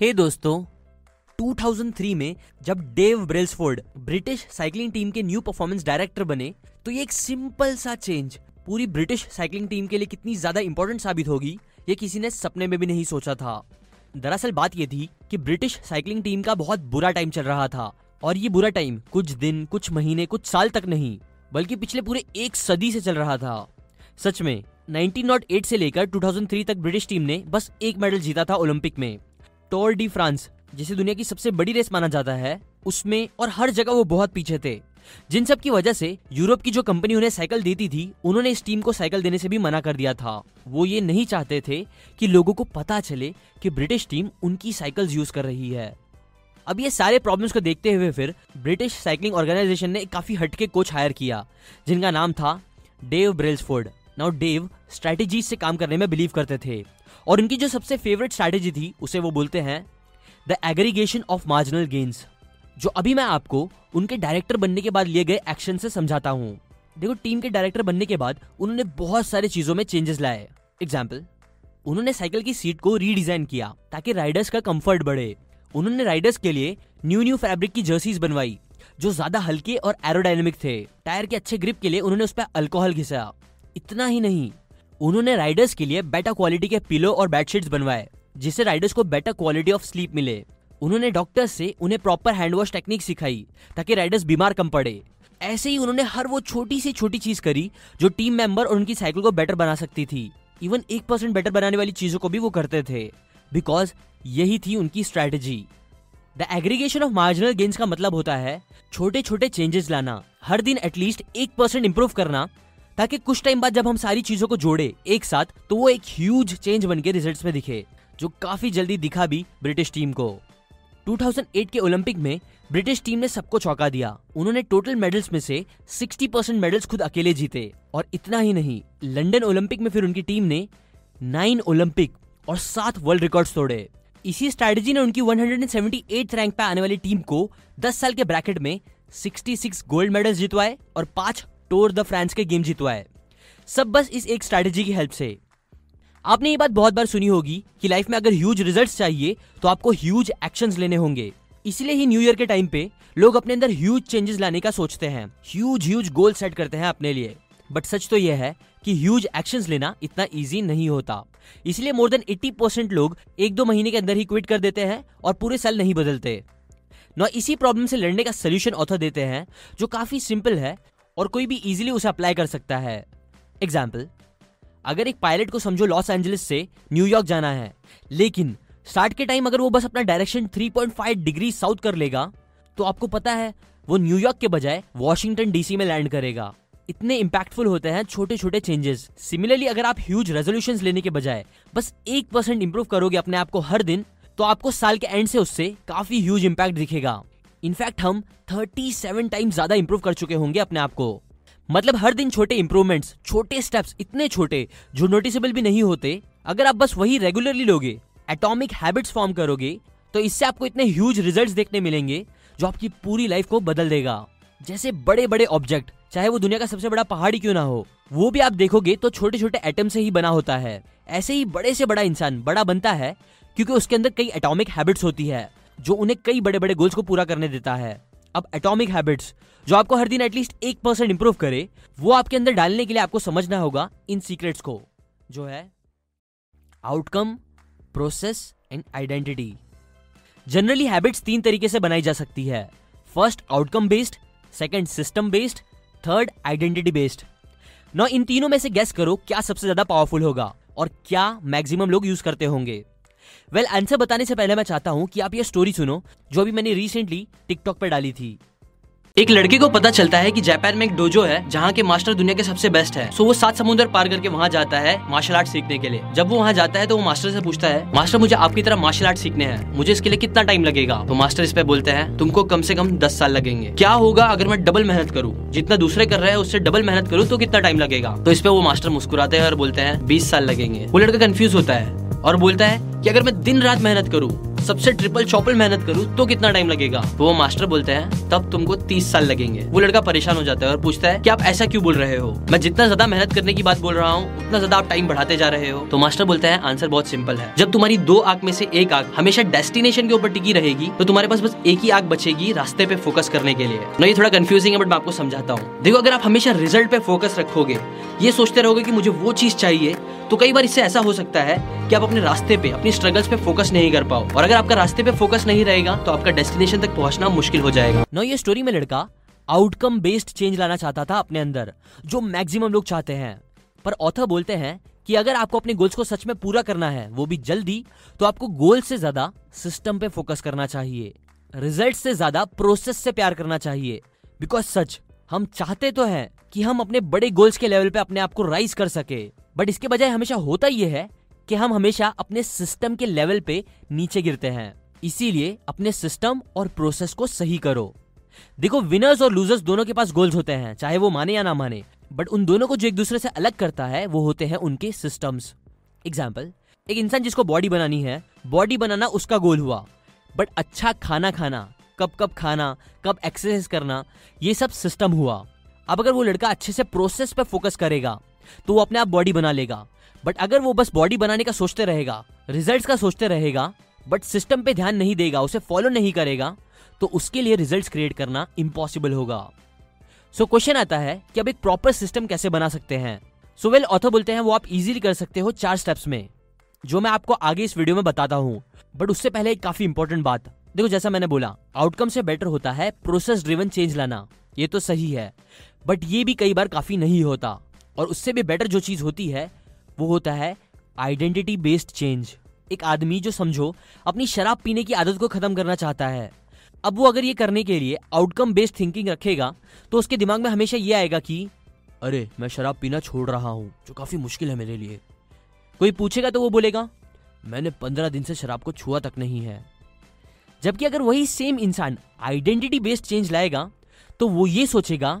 हे hey दोस्तों 2003 में जब Dave Brailsford British cycling team के न्यू परफॉर्मेंस डायरेक्टर बने तो ये एक सिंपल सा चेंज। पूरी ब्रिटिश साइकिलिंग टीम के लिए कितनी ज़्यादा इंपॉर्टेंट साबित होगी, ये किसी ने सपने में भी नहीं सोचा था। दरअसल बात ये थी कि ब्रिटिश साइकिलिंग टीम का बहुत बुरा टाइम चल रहा था, और ये बुरा टाइम कुछ दिन, कुछ महीने, कुछ साल तक नहीं, बल्कि पिछले पूरे एक सदी से चल रहा था। सच में 1908 से लेकर 2003 तक ब्रिटिश टीम ने बस एक मेडल जीता था ओलंपिक में। टोर डी फ्रांस जिसे दुनिया की सबसे बड़ी रेस माना जाता है, उसमें और हर जगह वो बहुत पीछे थे। जिन सब की वजह से यूरोप की जो कंपनी उन्हें साइकिल देती थी, उन्होंने इस टीम को साइकिल देने से भी मना कर दिया था। वो ये नहीं चाहते थे कि लोगों को पता चले कि ब्रिटिश टीम उनकी साइकिल यूज़ कर रही है। अब ये सारे प्रॉब्लम्स को देखते हुए फिर ब्रिटिश साइकिलिंग ऑर्गेनाइजेशन ने काफ़ी हटके कोच हायर किया, जिनका नाम था Dave Brailsford now Dave strategy से काम करने में बिलीव करते थे। और उनकी जो सबसे फेवरेट स्ट्रैटेजी थी, उसे वो बोलते हैं the aggregation of marginal gains जो अभी मैं आपको उनके डायरेक्टर बनने के बाद लिए गए एक्शन से समझाता हूँ। देखो टीम के डायरेक्टर बनने के बाद उन्होंने बहुत सारी चीज़ों में चेंजेस लाए। एग्ज़ाम्पल उन्होंने साइकिल की सीट को रीडिजाइन किया ताकि राइडर्स का कंफर्ट बढ़े। उन्होंने राइडर्स के लिए न्यू न्यू फैब्रिक की जर्सीज बनवाई, जो ज़्यादा हल्के और एरोडाइनमिक थे। टायर के अच्छे ग्रिप के लिए उन्होंने उस पर अल्कोहल घिसा इतना ही नहीं, उन्होंने राइडर्स के लिए बेटर क्वालिटी के पिलो और बेडशीट्स बनवाए, जिससे राइडर्स को बेटर क्वालिटी ऑफ़ स्लीप मिले। उन्होंने डॉक्टर्स से उन्हें प्रॉपर हैंड वॉश टेक्निक सिखाई, ताकि राइडर्स बीमार कम पड़े। ऐसे ही उन्होंने हर वो छोटी सी छोटी चीज़ करी, जो टीम मेंबर और उनकी साइकिल को बेटर बना सकती थी। इवन एक परसेंट बेटर बनाने वाली चीज़ों को भी वो करते थे बिकॉज़ यही थी उनकी strategy the aggregation of marginal gains का मतलब होता है छोटे छोटे चेंजेस लाना। हर दिन एटलीस्ट एक परसेंट इम्प्रूव करना ताकि कुछ टाइम बाद जब हम सारी चीज़ों को जोड़े एक साथ तो वो एक ह्यूज चेंज बन के रिज़ल्ट में दिखे, जो काफ़ी जल्दी दिखा भी ब्रिटिश टीम को। 2008 के ओलंपिक में ब्रिटिश टीम ने सबको चौंका दिया। उन्होंने टोटल मेडल्स में से 60 परसेंट मेडल्स खुद अकेले जीते। और इतना ही नहीं लंदन ओलंपिक में फिर उनकी टीम ने नाइन ओलंपिक और सात वर्ल्ड रिकॉर्ड्स तोड़े। इसी स्ट्रैटेजी ने उनकी 178 रैंक पे आने वाली टीम को 10 साल के ब्रैकेट में 66 गोल्ड मेडल्स जितवाए और पाँच टूर द फ्रांस के गेम जितवाए सब बस इस एक स्ट्रैटेजी की हेल्प से। आपने ये बात बहुत बार सुनी होगी कि लाइफ में अगर ह्यूज रिजल्ट्स चाहिए तो आपको ह्यूज एक्शंस लेने होंगे। इसलिए ही न्यू ईयर के टाइम पे लोग अपने अंदर ह्यूज चेंजेस लाने का सोचते हैं। ह्यूज ह्यूज गोल सेट करते हैं अपने लिए। बट सच तो यह है कि ह्यूज एक्शंस लेना इतना इजी नहीं होता। इसलिए मोर देन 80 परसेंट लोग एक दो महीने के अंदर ही क्विट कर देते हैं और पूरे साल नहीं बदलते। न इसी प्रॉब्लम से लड़ने का सोल्यूशन ऑथर देते हैं, जो काफ़ी सिंपल है और कोई भी इजीली उसे अप्लाई कर सकता है। एग्ज़ाम्पल अगर एक पायलट को समझो लॉस एंजलिस से न्यूयॉर्क जाना है, लेकिन स्टार्ट के टाइम अगर वो बस अपना डायरेक्शन 3.5 डिग्री साउथ कर लेगा तो आपको पता है वो न्यूयॉर्क के बजाय वॉशिंगटन डीसी में लैंड करेगा। इतने इंपैक्टफुल होते हैं छोटे छोटे चेंजेस सिमिलरली अगर आप ह्यूज रेजोल्यूशन लेने के बजाय बस एक परसेंट इंप्रूव करोगे अपने आप को हर दिन तो आपको साल के एंड से उससे काफ़ी ह्यूज इंपैक्ट दिखेगा। इनफैक्ट हम 37 टाइम ज़्यादा इंप्रूव कर चुके होंगे अपने आप को। मतलब हर दिन छोटे इंप्रूवमेंट्स छोटे स्टेप्स इतने छोटे, जो नोटिसेबल भी नहीं होते, अगर आप बस वही रेगुलरली लोगे एटॉमिक हैबिट्स फॉर्म करोगे तो इससे आपको इतने ह्यूज रिजल्ट्स देखने मिलेंगे, जो आपकी पूरी लाइफ को बदल देगा। जैसे बड़े बड़े ऑब्जेक्ट चाहे वो दुनिया का सबसे बड़ा पहाड़ी क्यों ना हो, वो भी आप देखोगे तो छोटे छोटे एटम से ही बना होता है। ऐसे ही बड़े से बड़ा इंसान बड़ा बनता है, क्योंकि उसके अंदर कई एटॉमिक हैबिट्स होती है। जो उन्हें कई बड़े बड़े गोल्स को पूरा करने देता है। अब एटॉमिक हैबिट्स जो आपको हर दिन एटलीस्ट एक परसेंट इंप्रूव करे, वो आपके अंदर डालने के लिए आपको समझना होगा इन सीक्रेट्स को, जो है outcome process and identity generally habits तीन तरीके से बनाई जा सकती है। First outcome based second system based third identity based now इन तीनों में से गैस करो क्या सबसे ज़्यादा पावरफुल होगा और क्या मैक्सिमम लोग यूज़ करते होंगे। वेल well, आंसर बताने से पहले मैं चाहता हूँ कि आप ये स्टोरी सुनो जो अभी मैंने रिसेंटली टिकटॉक पर डाली थी। एक लड़के को पता चलता है कि जापान में एक डोजो है जहाँ के मास्टर दुनिया के सबसे बेस्ट है। सो वो सात समुद्र पार करके वहाँ जाता है मार्शल आर्ट सीखने के लिए। जब वो वहाँ जाता है तो वो मास्टर से पूछता है मास्टर मुझे आपकी तरह मार्शल आर्ट सीखने हैं। मुझे इसके लिए कितना टाइम लगेगा? तो मास्टर इस पे बोलते हैं तुमको कम से कम दस साल लगेंगे। क्या होगा अगर मैं डबल मेहनत करूँ? जितना दूसरे कर रहे हैं उससे डबल मेहनत करूँ तो कितना टाइम लगेगा? तो इस पे वो मास्टर मुस्कुराते हैं और बोलते हैं बीस साल लगेंगे। वो लड़का कंफ्यूज होता है और बोलता है कि अगर मैं दिन रात मेहनत करूँ, सबसे ट्रिपल चौपल मेहनत करूँ तो कितना टाइम लगेगा? तो वो मास्टर बोलते हैं, तब तुमको तीस साल लगेंगे। वो लड़का परेशान हो जाता है और पूछता है, कि आप ऐसा क्यों बोल रहे हो? मैं जितना ज़्यादा मेहनत करने की बात बोल रहा हूँ, उतना ज़्यादा आप टाइम बढ़ाते जा रहे हो। तो मास्टर बोलता है आंसर बहुत सिंपल है। जब तुम्हारी दो आँख में से एक आँख हमेशा डेस्टिनेशन के ऊपर टिकी रहेगी तो तुम्हारे पास बस एक ही आँख बचेगी रास्ते पे फोकस करने के लिए। ना ये थोड़ा कंफ्यूजिंग है बट मैं आपको समझाता हूँ। देखो, अगर आप हमेशा रिज़ल्ट पे फोकस रखोगे, ये सोचते रहोगे की मुझे वो चीज़ चाहिए तो कई बार इससे ऐसा हो सकता है कि आप अपने रास्ते पे, अपनी स्ट्रगल्स पे फोकस नहीं कर पाओ। और अगर आपका रास्ते पे फोकस नहीं रहेगा तो आपका डेस्टिनेशन तक पहुँचना मुश्किल हो जाएगा। नो ये स्टोरी में लड़का आउटकम बेस्ड चेंज लाना चाहता था अपने अंदर, जो मैक्सिमम लोग चाहते हैं। पर ऑथर बोलते हैं कि अगर आपको अपने गोल्स को सच में पूरा करना है, वो भी जल्दी तो आपको गोल से ज़्यादा सिस्टम पे फोकस करना चाहिए। रिज़ल्ट से ज़्यादा प्रोसेस से प्यार करना चाहिए। बिकॉज़ सच, हम चाहते तो हैं कि हम अपने बड़े गोल्स के लेवल पे अपने आप को राइज कर सके। बट इसके बजाय हमेशा होता यह है कि हम हमेशा अपने सिस्टम के लेवल पे नीचे गिरते हैं। इसीलिए अपने सिस्टम और प्रोसेस को सही करो। देखो विनर्स और लूजर्स दोनों के पास गोल्स होते हैं, चाहे वो माने या ना माने। बट उन दोनों को जो एक दूसरे से अलग करता है, वो होते हैं उनके सिस्टम्स एग्ज़ाम्पल एक इंसान जिसको बॉडी बनानी है बॉडी बनाना उसका गोल हुआ। बट अच्छा खाना खाना, कब कब खाना, कब एक्सरसाइज करना, ये सब सिस्टम हुआ। अब अगर वो लड़का अच्छे से प्रोसेस पे फोकस करेगा तो वो अपने आप बॉडी बना लेगा। बट अगर वो बस बॉडी बनाने का सोचते रहेगा रिजल्ट्स का सोचते रहेगा बट सिस्टम पे ध्यान नहीं देगा उसे फॉलो नहीं करेगा तो उसके लिए रिजल्ट्स क्रिएट करना इम्पॉसिबल होगा। सो so, क्वेश्चन आता है कि अब एक प्रॉपर सिस्टम कैसे बना सकते हैं? सो वेल ऑथर बोलते हैं वो आप इजीली कर सकते हो चार स्टेप्स में जो मैं आपको आगे इस वीडियो में बताता हूँ। बट उससे पहले एक काफ़ी इंपॉर्टेंट बात। देखो जैसा मैंने बोला आउटकम से बेटर होता है प्रोसेस ड्रिवन चेंज लाना। ये तो सही है बट ये भी कई बार काफ़ी नहीं होता। और उससे भी बेटर जो चीज़ होती है, वो होता है आइडेंटिटी बेस्ड चेंज एक आदमी जो समझो, अपनी शराब पीने की आदत को खत्म करना चाहता है। अब वो अगर ये करने के लिए आउटकम बेस्ड थिंकिंग रखेगा तो उसके दिमाग में हमेशा ये आएगा कि, अरे, मैं शराब पीना छोड़ रहा हूँ, जो काफ़ी मुश्किल है मेरे लिए। कोई पूछेगा तो वो बोलेगा, मैंने पंद्रह दिन से शराब को छुआ तक नहीं है। जबकि अगर वही सेम इंसान आइडेंटिटी बेस्ड चेंज लाएगा तो वो ये सोचेगा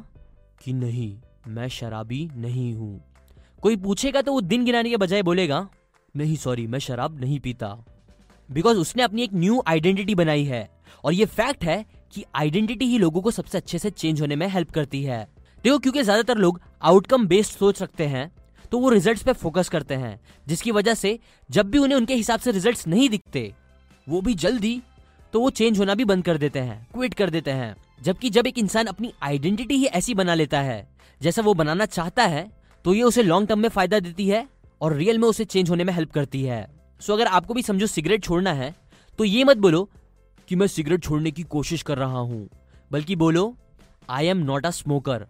कि नहीं मैं शराबी नहीं हूँ। कोई पूछेगा तो वो दिन गिनाने के बजाय बोलेगा, नहीं सॉरी मैं शराब नहीं पीता। बिकॉज़ उसने अपनी एक न्यू आइडेंटिटी बनाई है। और ये फैक्ट है कि आइडेंटिटी ही लोगों को सबसे अच्छे से चेंज होने में हेल्प करती है। देखो, क्योंकि ज़्यादातर लोग आउटकम बेस्ड सोच रखते हैं तो वो रिजल्ट्स पे फोकस करते हैं, जिसकी वजह से जब भी उन्हें उनके हिसाब से रिजल्ट्स नहीं दिखते, वो भी जल्दी तो वो चेंज होना भी बंद कर देते हैं क्विट कर देते हैं। जबकि जब एक इंसान अपनी आइडेंटिटी ही ऐसी बना लेता है, जैसा वो बनाना चाहता है तो ये उसे लॉन्ग टर्म में फ़ायदा देती है और रियल में उसे चेंज होने में हेल्प करती है। सो अगर आपको भी समझो सिगरेट छोड़ना है तो ये मत बोलो कि मैं सिगरेट छोड़ने की कोशिश कर रहा हूँ, बल्कि बोलो I am not a smoker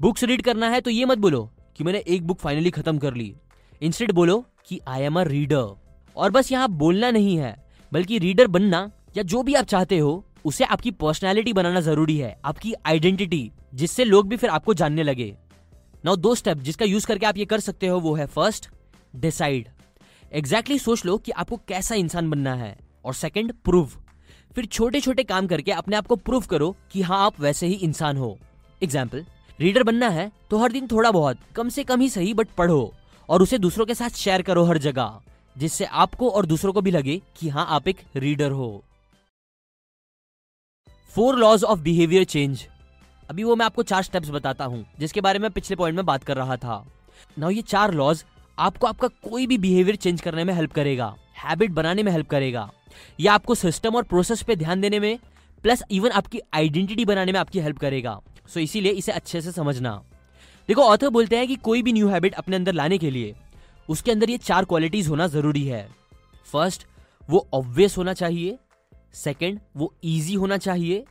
books read करना है तो ये मत बोलो कि मैंने एक बुक फाइनली खत्म कर ली। इंस्टेड बोलो कि आई एम अ रीडर और बस यहाँ बोलना नहीं है, बल्कि रीडर बनना या जो भी आप चाहते हो उसे आपकी पर्सनैलिटी बनाना ज़रूरी है, आपकी आइडेंटिटी जिससे लोग भी फिर आपको जानने लगे। नाउ दो स्टेप जिसका यूज़ करके आप ये कर सकते हो, वो है फ़र्स्ट डिसाइड एग्जैक्टली सोच लो कि आपको कैसा इंसान बनना है। और सेकंड प्रूव फिर छोटे छोटे काम करके अपने आप को प्रूव करो कि हाँ आप वैसे ही इंसान हो। एग्ज़ाम्पल रीडर बनना है तो हर दिन थोड़ा बहुत, कम से कम ही सही बट पढ़ो। और उसे दूसरों के साथ शेयर करो हर जगह, जिससे आपको और दूसरों को भी लगे कि हाँ आप एक रीडर हो। Four laws of behaviour change अभी वो मैं आपको चार स्टेप्स बताता हूँ, जिसके बारे में पिछले पॉइंट में बात कर रहा था। ना ये चार लॉज आपको आपका कोई भी बिहेवियर चेंज करने में हेल्प करेगा हैबिट बनाने में हेल्प करेगा। या आपको सिस्टम और प्रोसेस पे ध्यान देने में प्लस इवन आपकी आइडेंटिटी बनाने में आपकी हेल्प करेगा। सो इसीलिए इसे अच्छे से समझना। देखो ऑथर बोलते हैं कि कोई भी न्यू हैबिट अपने अंदर लाने के लिए, उसके अंदर ये चार क्वालिटीज होना ज़रूरी है। फ़र्स्ट वो ऑब्वियस होना चाहिए। सेकंड, वो इजी होना चाहिए।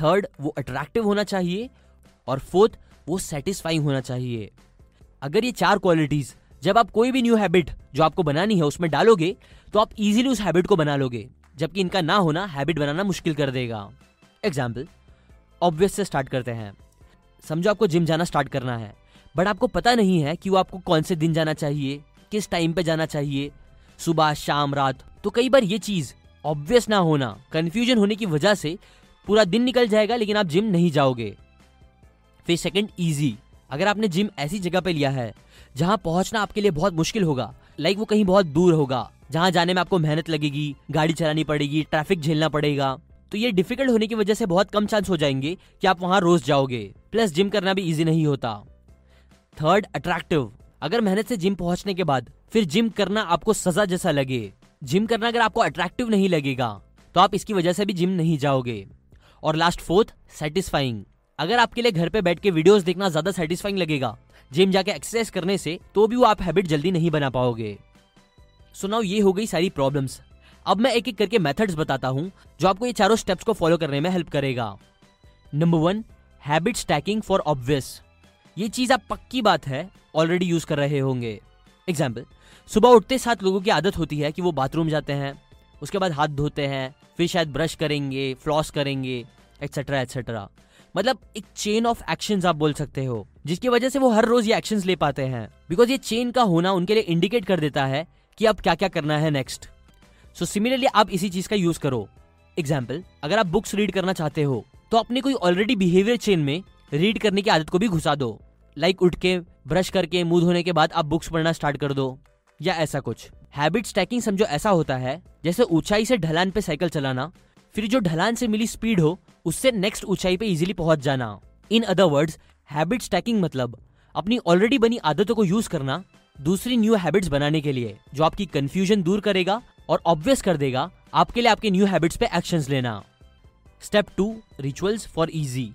थर्ड वो अट्रैक्टिव होना चाहिए। और फोर्थ वो सेटिस्फाइंग होना चाहिए। अगर ये चार क्वालिटीज जब आप कोई भी न्यू हैबिट जो आपको बनानी है, उसमें डालोगे तो आप इजीली उस हैबिट को बना लोगे। जबकि इनका ना होना हैबिट बनाना मुश्किल कर देगा। एग्ज़ाम्पल ऑब्वियस से स्टार्ट करते हैं। समझो आपको जिम जाना स्टार्ट करना है। बट आपको पता नहीं है कि वो आपको कौन से दिन जाना चाहिए, किस टाइम पे जाना चाहिए। सुबह, शाम, रात। तो कई बार ये चीज़ ऑब्वियस ना होना कंफ्यूजन होने की वजह से पूरा दिन निकल जाएगा, लेकिन आप जिम नहीं जाओगे। फिर सेकंड इजी अगर आपने जिम ऐसी जगह पे लिया है, जहाँ पहुँचना आपके लिए बहुत मुश्किल होगा लाइक वो कहीं बहुत दूर होगा, जहाँ जाने में आपको मेहनत लगेगी, गाड़ी चलानी पड़ेगी ट्रैफ़िक झेलना पड़ेगा तो ये डिफ़िकल्ट होने की वजह से बहुत कम चांस हो जाएँगे कि आप वहाँ रोज जाओगे। प्लस जिम करना भी इजी नहीं होता। थर्ड अट्रैक्टिव अगर मेहनत से जिम पहुँचने के बाद फिर जिम करना आपको सजा जैसा लगे जिम करना अगर आपको अट्रैक्टिव नहीं लगेगा तो आप इसकी वजह से भी जिम नहीं जाओगे। और लास्ट फोर्थ सेटिस्फाइंग अगर आपके लिए घर पे बैठ के वीडियोस देखना ज़्यादा सेटिस्फाइंग लगेगा जिम जाके एक्सरसाइज करने से तो भी वो आप हैबिट जल्दी नहीं बना पाओगे। सुनाओ ये हो गई सारी प्रॉब्लम्स अब मैं एक एक करके मेथड्स बताता हूँ, जो आपको ये चारों स्टेप्स को फॉलो करने में हेल्प करेगा। Number one habit stacking for obvious ये चीज़ आप पक्की बात है ऑलरेडी यूज़ कर रहे होंगे। एग्ज़ाम्पल सुबह उठते साथ लोगों की आदत होती है कि वो बाथरूम जाते हैं, उसके बाद हाथ धोते हैं, फिर शायद ब्रश करेंगे फ्लॉस करेंगे एक्सेट्रा एक्सेट्रा मतलब एक चेन ऑफ़ एक्शंस आप बोल सकते हो, जिसकी वजह से वो हर रोज ये एक्शंस ले पाते हैं। बिकॉज़ ये चेन का होना उनके लिए इंडिकेट कर देता है कि अब क्या क्या करना है नेक्स्ट सो सिमिलरली आप इसी चीज़ का यूज़ करो। एग्ज़ाम्पल अगर आप बुक्स रीड करना चाहते हो तो अपने कोई ऑलरेडी बिहेवियर चेन में रीड करने की आदत को भी घुसा दो। लाइक like उठ के ब्रश करके, मुँह धोने के बाद आप बुक्स पढ़ना स्टार्ट कर दो। या ऐसा कुछ। हैबिट स्टैकिंग समझो ऐसा होता है, जैसे ऊंचाई से ढलान पे साइकिल चलाना, फिर जो ढलान से मिली स्पीड हो, उससे नेक्स्ट ऊंचाई पे इजीली पहुँच जाना। In other words habit stacking मतलब अपनी ऑलरेडी बनी आदतों को यूज़ करना, दूसरी न्यू हैबिट्स बनाने के लिए, जो आपकी कंफ्यूजन दूर करेगा और ऑब्वियस कर देगा आपके लिए आपके न्यू हैबिट्स पे एक्शंस लेना। Step two rituals for easy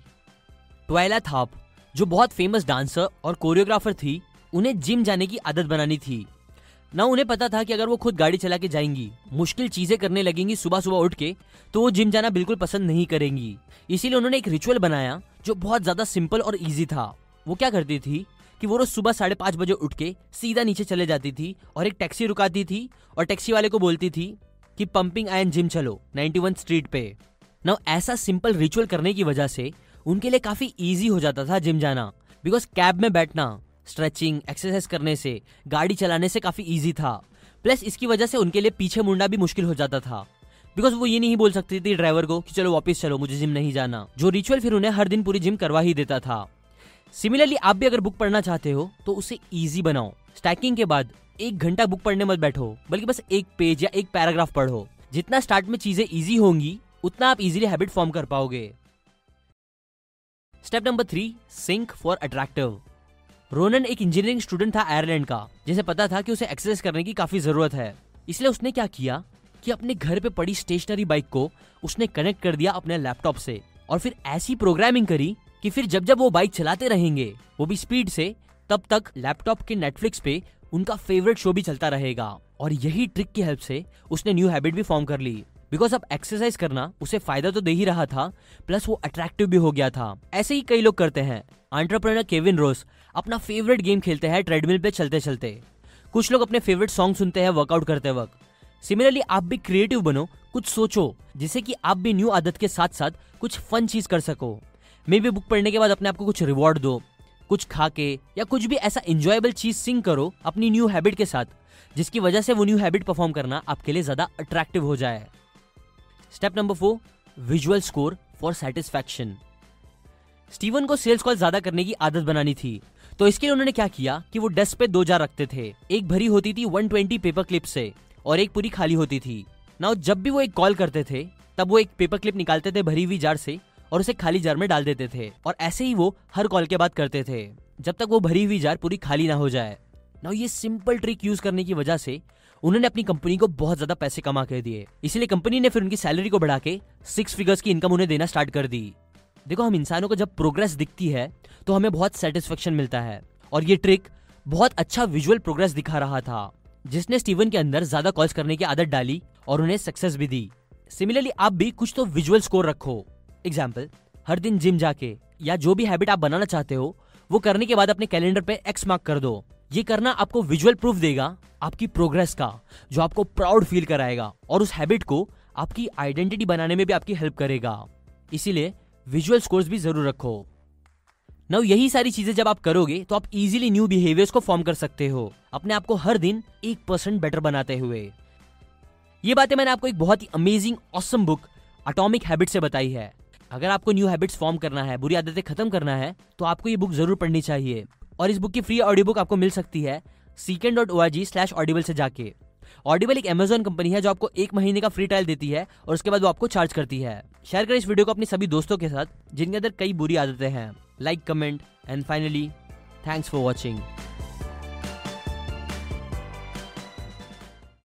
Twyla Tharp, जो बहुत फ़ेमस डांसर और कोरियोग्राफर थी, उन्हें जिम जाने की आदत बनानी थी। ना उन्हें पता था कि अगर वो खुद गाड़ी चला के जाएँगी, मुश्किल चीज़ें करने लगेंगी सुबह सुबह उठ के तो वो जिम जाना बिल्कुल पसंद नहीं करेंगी। इसीलिए उन्होंने एक रिचुअल बनाया, जो बहुत ज़्यादा सिंपल और इजी था। वो क्या करती थी कि वो रोज सुबह साढ़े पाँच बजे उठ के सीधा नीचे चले जाती थी और एक टैक्सी रुकाती थी और टैक्सी वाले को बोलती थी कि, पंपिंग आयन जिम चलो 91 स्ट्रीट पे। ना, ऐसा सिंपल रिचुअल करने की वजह से उनके लिए काफ़ी इजी हो जाता था जिम जाना बिकॉज़ कैब में बैठना स्ट्रेचिंग एक्सरसाइज करने से, गाड़ी चलाने से काफ़ी इजी था। प्लस इसकी वजह से उनके लिए पीछे मुड़ना भी मुश्किल हो जाता था। बिकॉज़ वो ये नहीं बोल सकती थी ड्राइवर को कि चलो वापस चलो, मुझे जिम नहीं जाना। जो रिचुअल फिर उन्हें हर दिन पूरी जिम करवा ही देता था। सिमिलरली आप भी अगर बुक पढ़ना चाहते हो तो उसे ईजी बनाओ। स्टैकिंग के बाद एक घंटा बुक पढ़ने मत बैठो, बल्कि बस एक पेज या एक पैराग्राफ पढ़ो। जितना स्टार्ट में चीज़ें ईजी होंगी, उतना आप इजीली हैबिट फॉर्म कर पाओगे। Step number three sync for attractive Ronan एक इंजीनियरिंग स्टूडेंट था आयरलैंड का, जिसे पता था कि उसे एक्सरसाइज करने की काफ़ी ज़रूरत है। इसलिए उसने क्या किया कि अपने घर पे पड़ी स्टेशनरी बाइक को उसने कनेक्ट कर दिया अपने लैपटॉप से और फिर ऐसी प्रोग्रामिंग करी कि फिर जब जब वो बाइक चलाते रहेंगे, वो भी स्पीड से, तब तक लैपटॉप के नेटफ्लिक्स पे उनका फेवरेट शो भी चलता रहेगा। और यही ट्रिक की हेल्प से उसने न्यू हैबिट भी फॉर्म कर ली। बिकॉज़ अब एक्सरसाइज करना उसे फ़ायदा तो दे ही रहा था, प्लस वो अट्रैक्टिव भी हो गया था। ऐसे ही कई लोग करते हैं। एंटरप्रेनर केविन रोस अपना फेवरेट गेम खेलते हैं ट्रेडमिल पे चलते चलते। कुछ लोग अपने फेवरेट सॉन्ग सुनते हैं वर्कआउट करते वक्त। सिमिलरली आप भी क्रिएटिव बनो, कुछ सोचो, जिससे कि आप भी न्यू आदत के साथ साथ कुछ फन चीज़ कर सको। मे भी बुक पढ़ने के बाद अपने आप को कुछ रिवॉर्ड दो, कुछ खा के, या कुछ भी ऐसा इंजॉयबल चीज़ सिंग करो अपनी न्यू हैबिट के साथ, जिसकी वजह से वो न्यू हैबिट परफॉर्म करना आपके लिए ज़्यादा अट्रैक्टिव हो जाए। Step number four visual score for satisfaction Steven को सेल्स कॉल ज़्यादा करने की आदत बनानी थी। तो इसके लिए उन्होंने क्या किया कि वो डेस्क पे दो जार रखते थे। एक भरी होती थी 120 पेपर क्लिप से और एक पूरी खाली होती थी। ना जब भी वो एक कॉल करते थे, तब वो एक पेपर क्लिप निकालते थे भरी हुई जार से और उसे खाली जार में डाल देते थे। और ऐसे ही वो हर कॉल के बाद करते थे, जब तक वो भरी हुई जार पूरी खाली ना हो जाए। ना ये सिंपल ट्रिक यूज़ करने की वजह से उन्होंने अपनी कंपनी को बहुत ज़्यादा पैसे कमा कर दिए। इसलिए कंपनी ने फिर उनकी सैलरी को बढ़ा के सिक्स फिगर्स की इनकम उन्हें देना स्टार्ट कर दी। देखो, हम इंसानों को जब प्रोग्रेस दिखती है तो हमें बहुत सेटिस्फेक्शन मिलता है। और ये ट्रिक बहुत अच्छा विजुअल प्रोग्रेस दिखा रहा था, जिसने स्टीवन के अंदर ज़्यादा कॉल्स करने की आदत डाली और उन्हें सक्सेस भी दी। सिमिलरली आप भी कुछ तो विजुअल स्कोर रखो। एग्ज़ाम्पल हर दिन जिम जाके या जो भी हैबिट आप बनाना चाहते हो, वो करने के बाद अपने कैलेंडर पे एक्स मार्क कर दो। ये करना आपको विजुअल प्रूफ देगा आपकी प्रोग्रेस का, जो आपको प्राउड फील कराएगा और उस हैबिट को आपकी आइडेंटिटी बनाने में भी आपकी हेल्प करेगा। इसीलिए विजुअल स्कोर्स भी ज़रूर रखो। नव यही सारी चीज़ें जब आप करोगे तो आप इजीली न्यू बिहेवियर्स को फॉर्म कर सकते हो। अपने आप को हर दिन एक परसेंट बेटर बनाते हुए। ये बातें मैंने आपको एक बहुत ही amazing awesome book atomic habit से बताई है। अगर आपको न्यू हैबिट्स फॉर्म करना है, बुरी आदतें खत्म करना है तो आपको ये बुक ज़रूर पढ़नी चाहिए। और इस बुक की फ्री ऑडियो बुक आपको मिल सकती है seekend dot O R G slash audible से जाके। ऑडिबल एक अमेजोन कंपनी है जो आपको एक महीने का फ्री ट्रायल देती है और उसके बाद वो आपको चार्ज करती है। शेयर करें इस वीडियो को अपने सभी दोस्तों के साथ, जिनके अंदर कई बुरी आदतें हैं। Like comment and finally thanks for watching